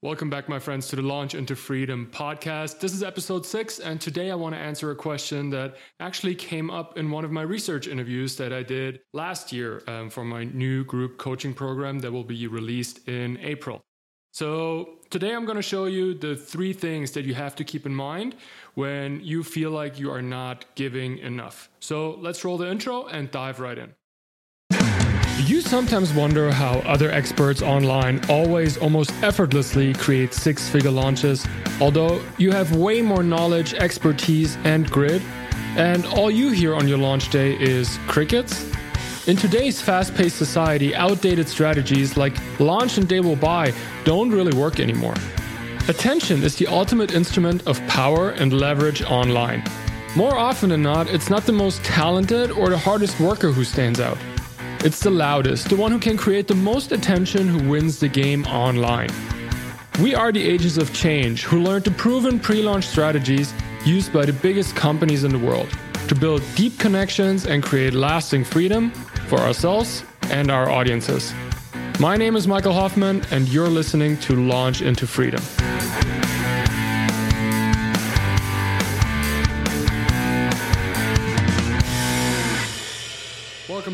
Welcome back, my friends, to the Launch into Freedom podcast. This is episode six, and today I want to answer a question that actually came up in one of my research interviews that I did last year um, for my new group coaching program that will be released in April. So, today I'm going to show you the three things that you have to keep in mind when you feel like you are not giving enough. So, let's roll the intro and dive right in. You sometimes wonder how other experts online always almost effortlessly create six figure launches, although you have way more knowledge, expertise, and grit, and all you hear on your launch day is crickets? In today's fast paced society, outdated strategies like launch and they will buy don't really work anymore. Attention is the ultimate instrument of power and leverage online. More often than not, it's not the most talented or the hardest worker who stands out. It's the loudest, the one who can create the most attention who wins the game online. We are the agents of change who learned the proven pre launch strategies used by the biggest companies in the world to build deep connections and create lasting freedom for ourselves and our audiences. My name is Michael Hoffman, and you're listening to Launch into Freedom.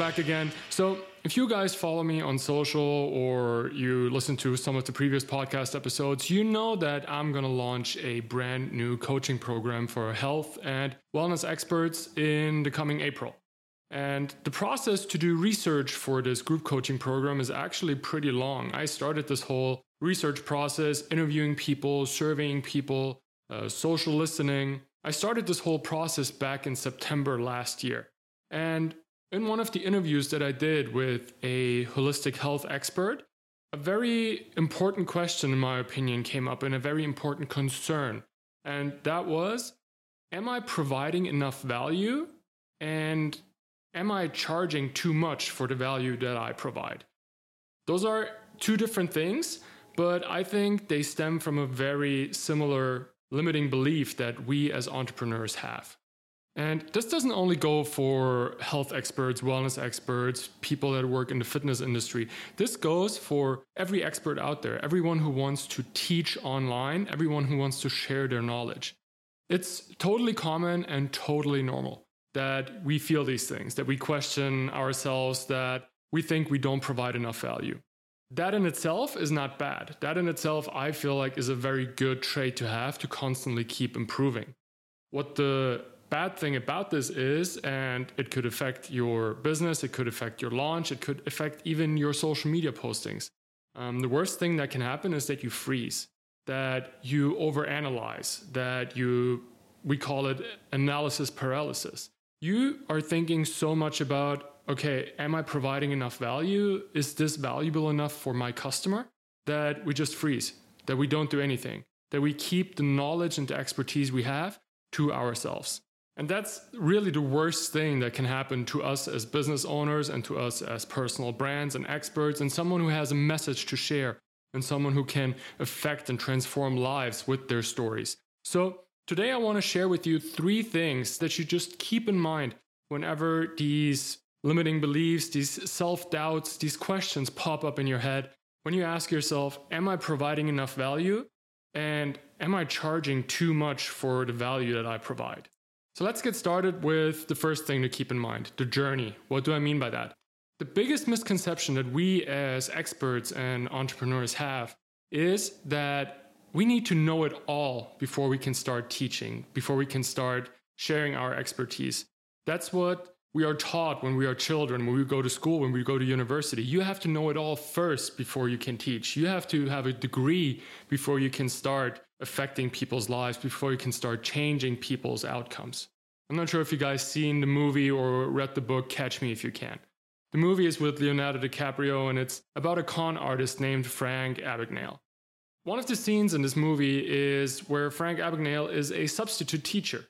Back again. So, if you guys follow me on social or you listen to some of the previous podcast episodes, you know that I'm going to launch a brand new coaching program for health and wellness experts in the coming April. And the process to do research for this group coaching program is actually pretty long. I started this whole research process, interviewing people, surveying people, uh, social listening. I started this whole process back in September last year. And in one of the interviews that I did with a holistic health expert, a very important question, in my opinion, came up and a very important concern. And that was Am I providing enough value? And am I charging too much for the value that I provide? Those are two different things, but I think they stem from a very similar limiting belief that we as entrepreneurs have. And this doesn't only go for health experts, wellness experts, people that work in the fitness industry. This goes for every expert out there, everyone who wants to teach online, everyone who wants to share their knowledge. It's totally common and totally normal that we feel these things, that we question ourselves, that we think we don't provide enough value. That in itself is not bad. That in itself, I feel like, is a very good trait to have to constantly keep improving. What the bad thing about this is, and it could affect your business, it could affect your launch, it could affect even your social media postings. Um, the worst thing that can happen is that you freeze, that you overanalyze, that you, we call it analysis paralysis. You are thinking so much about, okay, am I providing enough value? Is this valuable enough for my customer? That we just freeze, that we don't do anything, that we keep the knowledge and the expertise we have to ourselves. And that's really the worst thing that can happen to us as business owners and to us as personal brands and experts, and someone who has a message to share and someone who can affect and transform lives with their stories. So, today I want to share with you three things that you just keep in mind whenever these limiting beliefs, these self doubts, these questions pop up in your head. When you ask yourself, Am I providing enough value? And am I charging too much for the value that I provide? So let's get started with the first thing to keep in mind the journey. What do I mean by that? The biggest misconception that we as experts and entrepreneurs have is that we need to know it all before we can start teaching, before we can start sharing our expertise. That's what we are taught when we are children, when we go to school, when we go to university. You have to know it all first before you can teach. You have to have a degree before you can start affecting people's lives, before you can start changing people's outcomes. I'm not sure if you guys seen the movie or read the book Catch Me If You Can. The movie is with Leonardo DiCaprio and it's about a con artist named Frank Abagnale. One of the scenes in this movie is where Frank Abagnale is a substitute teacher.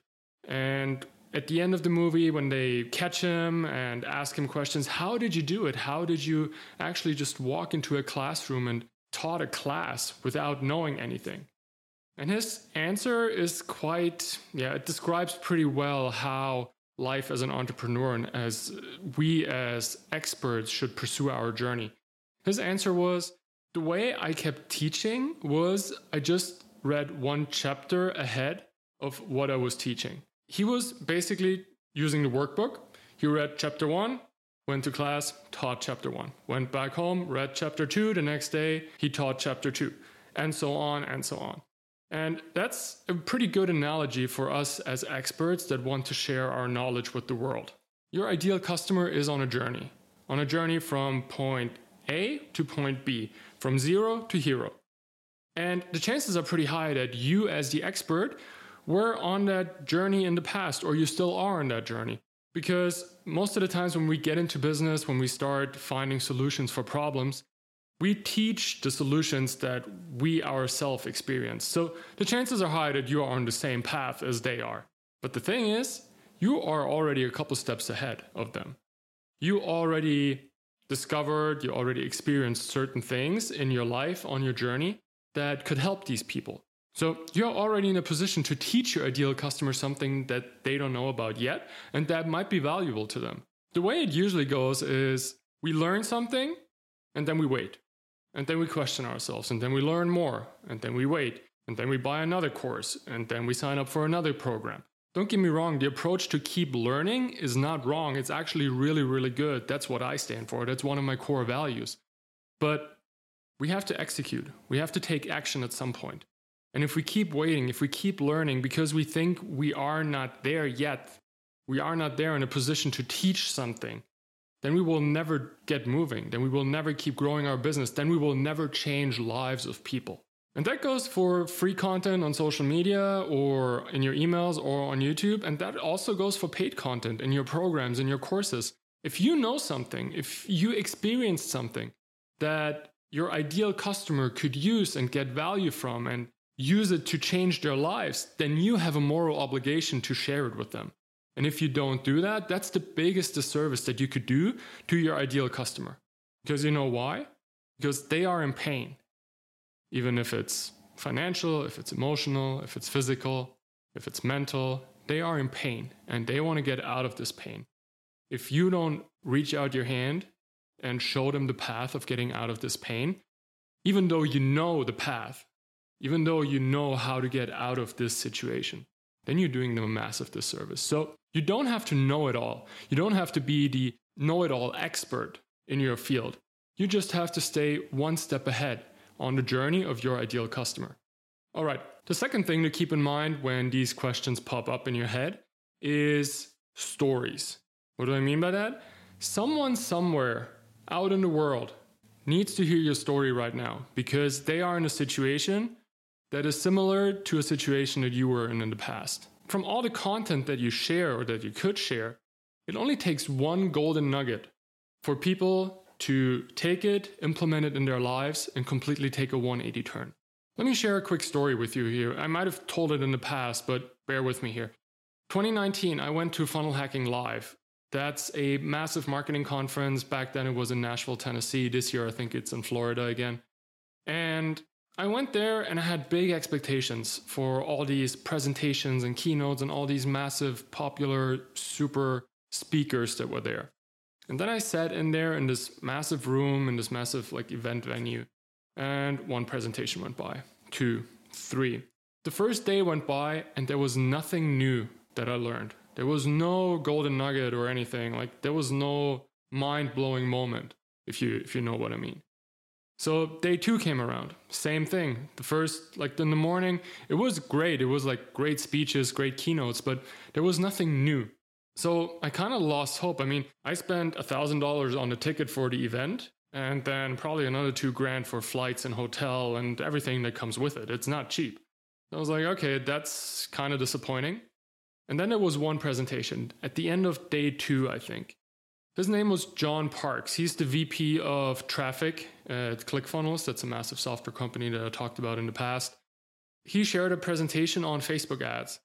And at the end of the movie, when they catch him and ask him questions, how did you do it? How did you actually just walk into a classroom and taught a class without knowing anything? And his answer is quite, yeah, it describes pretty well how life as an entrepreneur and as we as experts should pursue our journey. His answer was the way I kept teaching was I just read one chapter ahead of what I was teaching. He was basically using the workbook. He read chapter one, went to class, taught chapter one, went back home, read chapter two. The next day, he taught chapter two, and so on and so on. And that's a pretty good analogy for us as experts that want to share our knowledge with the world. Your ideal customer is on a journey, on a journey from point A to point B, from zero to hero. And the chances are pretty high that you, as the expert, were on that journey in the past, or you still are on that journey. Because most of the times when we get into business, when we start finding solutions for problems, we teach the solutions that we ourselves experience. So the chances are high that you are on the same path as they are. But the thing is, you are already a couple steps ahead of them. You already discovered, you already experienced certain things in your life on your journey that could help these people. So you're already in a position to teach your ideal customer something that they don't know about yet and that might be valuable to them. The way it usually goes is we learn something and then we wait. And then we question ourselves, and then we learn more, and then we wait, and then we buy another course, and then we sign up for another program. Don't get me wrong, the approach to keep learning is not wrong. It's actually really, really good. That's what I stand for. That's one of my core values. But we have to execute, we have to take action at some point. And if we keep waiting, if we keep learning because we think we are not there yet, we are not there in a position to teach something, then we will never get moving. Then we will never keep growing our business. Then we will never change lives of people. And that goes for free content on social media or in your emails or on YouTube. And that also goes for paid content in your programs, in your courses. If you know something, if you experienced something that your ideal customer could use and get value from and use it to change their lives, then you have a moral obligation to share it with them. And if you don't do that, that's the biggest disservice that you could do to your ideal customer. Because you know why? Because they are in pain. Even if it's financial, if it's emotional, if it's physical, if it's mental, they are in pain and they want to get out of this pain. If you don't reach out your hand and show them the path of getting out of this pain, even though you know the path, even though you know how to get out of this situation, then you're doing them a massive disservice. So you don't have to know it all. You don't have to be the know it all expert in your field. You just have to stay one step ahead on the journey of your ideal customer. All right, the second thing to keep in mind when these questions pop up in your head is stories. What do I mean by that? Someone somewhere out in the world needs to hear your story right now because they are in a situation that is similar to a situation that you were in in the past. From all the content that you share or that you could share, it only takes one golden nugget for people to take it, implement it in their lives, and completely take a 180 turn. Let me share a quick story with you here. I might have told it in the past, but bear with me here. 2019, I went to Funnel Hacking Live. That's a massive marketing conference. Back then, it was in Nashville, Tennessee. This year, I think it's in Florida again. And I went there and I had big expectations for all these presentations and keynotes and all these massive, popular, super speakers that were there. And then I sat in there in this massive room, in this massive like event venue, and one presentation went by, two, three. The first day went by and there was nothing new that I learned. There was no golden nugget or anything. Like there was no mind-blowing moment, if you if you know what I mean. So day two came around, same thing. The first, like in the morning, it was great. It was like great speeches, great keynotes, but there was nothing new. So I kind of lost hope. I mean, I spent a thousand dollars on the ticket for the event, and then probably another two grand for flights and hotel and everything that comes with it. It's not cheap. I was like, okay, that's kind of disappointing. And then there was one presentation at the end of day two, I think. His name was John Parks. He's the VP of traffic at ClickFunnels. That's a massive software company that I talked about in the past. He shared a presentation on Facebook ads,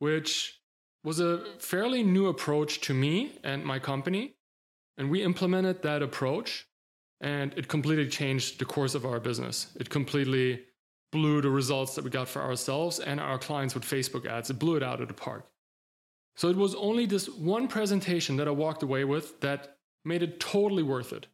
which was a fairly new approach to me and my company. And we implemented that approach, and it completely changed the course of our business. It completely blew the results that we got for ourselves and our clients with Facebook ads. It blew it out of the park. So it was only this one presentation that I walked away with that made it totally worth it.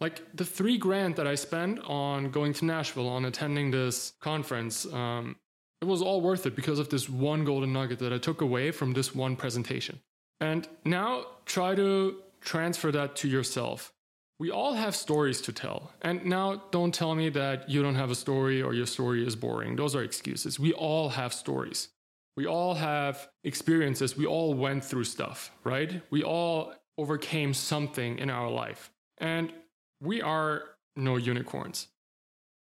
Like the three grand that I spent on going to Nashville, on attending this conference, um, it was all worth it because of this one golden nugget that I took away from this one presentation. And now try to transfer that to yourself. We all have stories to tell. And now don't tell me that you don't have a story or your story is boring. Those are excuses. We all have stories. We all have experiences. We all went through stuff, right? We all overcame something in our life. And we are no unicorns.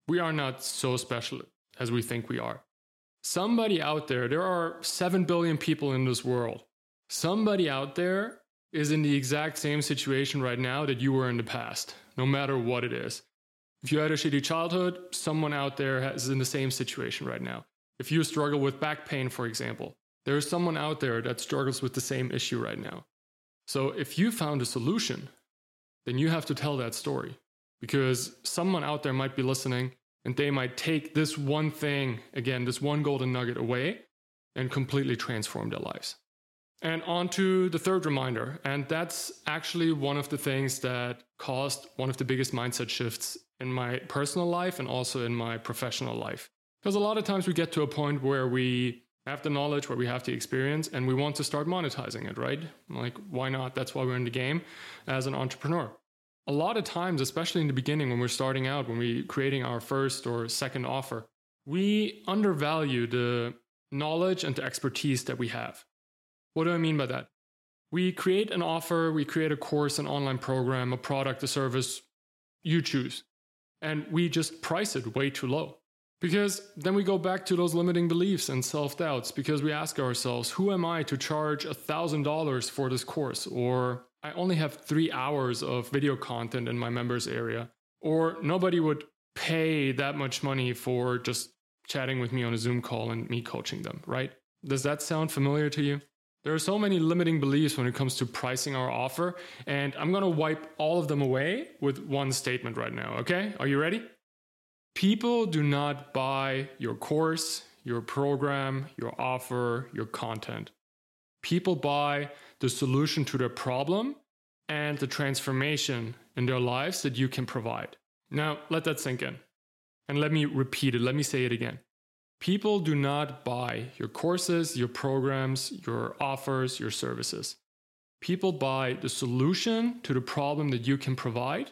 We are not so special as we think we are. Somebody out there, there are 7 billion people in this world. Somebody out there is in the exact same situation right now that you were in the past, no matter what it is. If you had a shitty childhood, someone out there is in the same situation right now. If you struggle with back pain, for example, there is someone out there that struggles with the same issue right now. So if you found a solution, then you have to tell that story because someone out there might be listening and they might take this one thing, again, this one golden nugget away and completely transform their lives. And on to the third reminder. And that's actually one of the things that caused one of the biggest mindset shifts in my personal life and also in my professional life. Because a lot of times we get to a point where we have the knowledge, where we have the experience, and we want to start monetizing it, right? Like, why not? That's why we're in the game as an entrepreneur. A lot of times, especially in the beginning when we're starting out, when we're creating our first or second offer, we undervalue the knowledge and the expertise that we have. What do I mean by that? We create an offer, we create a course, an online program, a product, a service, you choose. And we just price it way too low. Because then we go back to those limiting beliefs and self doubts because we ask ourselves, who am I to charge $1,000 for this course? Or I only have three hours of video content in my members area. Or nobody would pay that much money for just chatting with me on a Zoom call and me coaching them, right? Does that sound familiar to you? There are so many limiting beliefs when it comes to pricing our offer, and I'm gonna wipe all of them away with one statement right now, okay? Are you ready? People do not buy your course, your program, your offer, your content. People buy the solution to their problem and the transformation in their lives that you can provide. Now, let that sink in. And let me repeat it, let me say it again. People do not buy your courses, your programs, your offers, your services. People buy the solution to the problem that you can provide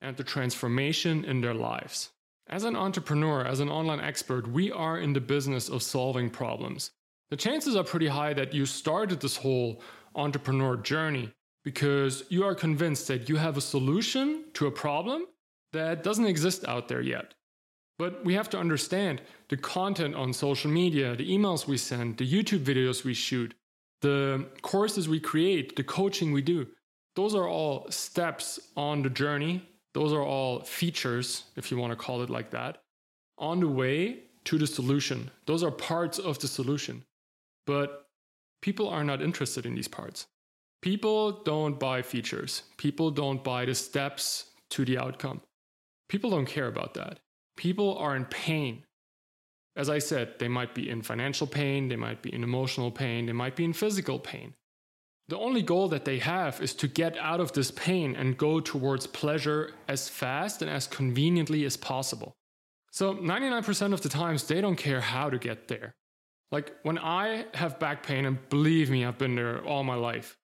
and the transformation in their lives. As an entrepreneur, as an online expert, we are in the business of solving problems. The chances are pretty high that you started this whole entrepreneur journey because you are convinced that you have a solution to a problem that doesn't exist out there yet. But we have to understand the content on social media, the emails we send, the YouTube videos we shoot, the courses we create, the coaching we do. Those are all steps on the journey. Those are all features, if you want to call it like that, on the way to the solution. Those are parts of the solution. But people are not interested in these parts. People don't buy features, people don't buy the steps to the outcome. People don't care about that people are in pain. As I said, they might be in financial pain, they might be in emotional pain, they might be in physical pain. The only goal that they have is to get out of this pain and go towards pleasure as fast and as conveniently as possible. So, 99% of the times, they don't care how to get there. Like when I have back pain, and believe me, I've been there all my life,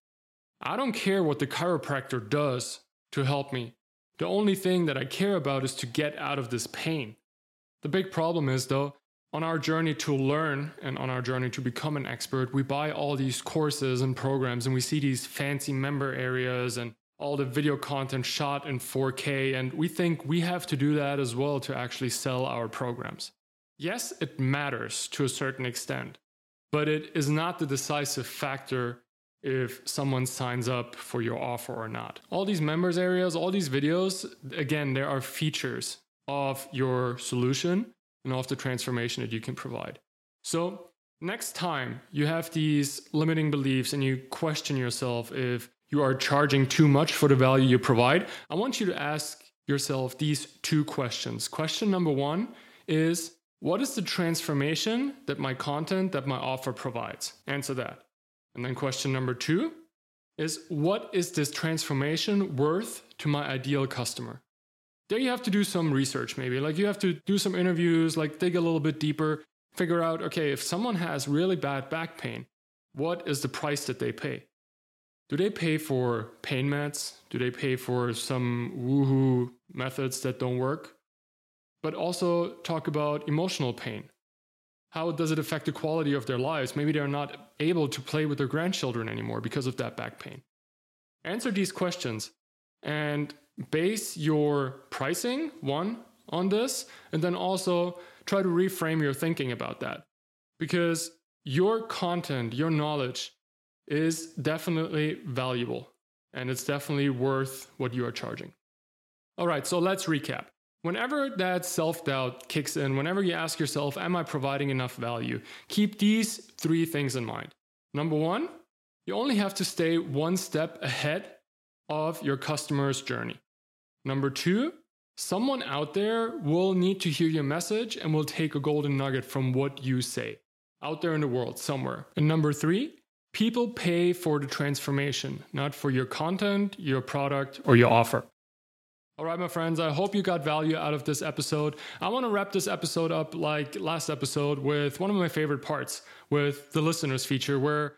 I don't care what the chiropractor does to help me. The only thing that I care about is to get out of this pain. The big problem is, though, on our journey to learn and on our journey to become an expert, we buy all these courses and programs and we see these fancy member areas and all the video content shot in 4K, and we think we have to do that as well to actually sell our programs. Yes, it matters to a certain extent, but it is not the decisive factor if someone signs up for your offer or not. All these members areas, all these videos, again, there are features of your solution and of the transformation that you can provide. So, next time you have these limiting beliefs and you question yourself if you are charging too much for the value you provide, I want you to ask yourself these two questions. Question number one is What is the transformation that my content, that my offer provides? Answer that. And then question number two is what is this transformation worth to my ideal customer? There you have to do some research maybe. Like you have to do some interviews, like dig a little bit deeper, figure out okay, if someone has really bad back pain, what is the price that they pay? Do they pay for pain meds? Do they pay for some woohoo methods that don't work? But also talk about emotional pain. How does it affect the quality of their lives? Maybe they're not able to play with their grandchildren anymore because of that back pain. Answer these questions and base your pricing, one, on this, and then also try to reframe your thinking about that. Because your content, your knowledge is definitely valuable and it's definitely worth what you are charging. All right, so let's recap. Whenever that self doubt kicks in, whenever you ask yourself, Am I providing enough value? Keep these three things in mind. Number one, you only have to stay one step ahead of your customer's journey. Number two, someone out there will need to hear your message and will take a golden nugget from what you say out there in the world somewhere. And number three, people pay for the transformation, not for your content, your product, or your offer. All right, my friends, I hope you got value out of this episode. I want to wrap this episode up like last episode with one of my favorite parts with the listeners feature, where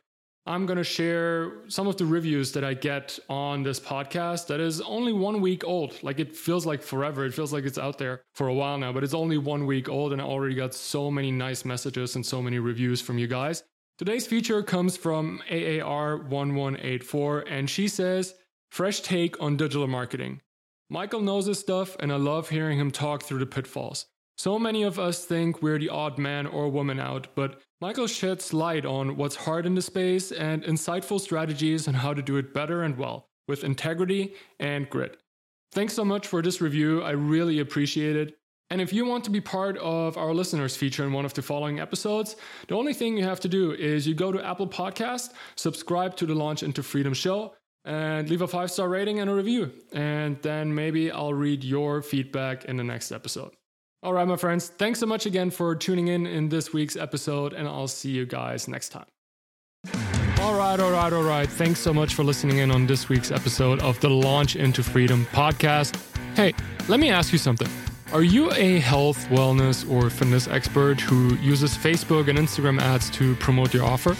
I'm going to share some of the reviews that I get on this podcast that is only one week old. Like it feels like forever. It feels like it's out there for a while now, but it's only one week old, and I already got so many nice messages and so many reviews from you guys. Today's feature comes from AAR1184, and she says, Fresh take on digital marketing. Michael knows his stuff, and I love hearing him talk through the pitfalls. So many of us think we're the odd man or woman out, but Michael sheds light on what's hard in the space and insightful strategies on how to do it better and well, with integrity and grit. Thanks so much for this review. I really appreciate it. And if you want to be part of our listeners feature in one of the following episodes, the only thing you have to do is you go to Apple Podcast, subscribe to the Launch into Freedom show, and leave a five star rating and a review. And then maybe I'll read your feedback in the next episode. All right, my friends, thanks so much again for tuning in in this week's episode, and I'll see you guys next time. All right, all right, all right. Thanks so much for listening in on this week's episode of the Launch into Freedom podcast. Hey, let me ask you something. Are you a health, wellness, or fitness expert who uses Facebook and Instagram ads to promote your offer?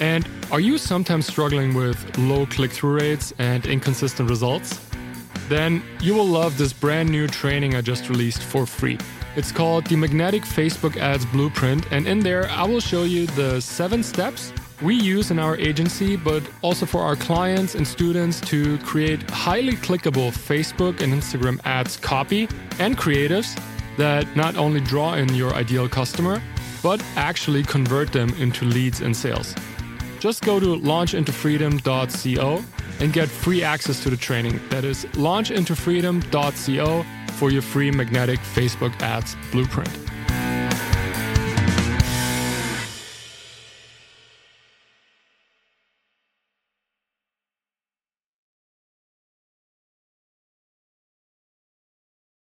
And are you sometimes struggling with low click through rates and inconsistent results? Then you will love this brand new training I just released for free. It's called the Magnetic Facebook Ads Blueprint, and in there I will show you the seven steps we use in our agency, but also for our clients and students to create highly clickable Facebook and Instagram ads copy and creatives that not only draw in your ideal customer, but actually convert them into leads and sales. Just go to launchinToFreedom.co and get free access to the training. That is launchinToFreedom.co for your free magnetic Facebook ads blueprint.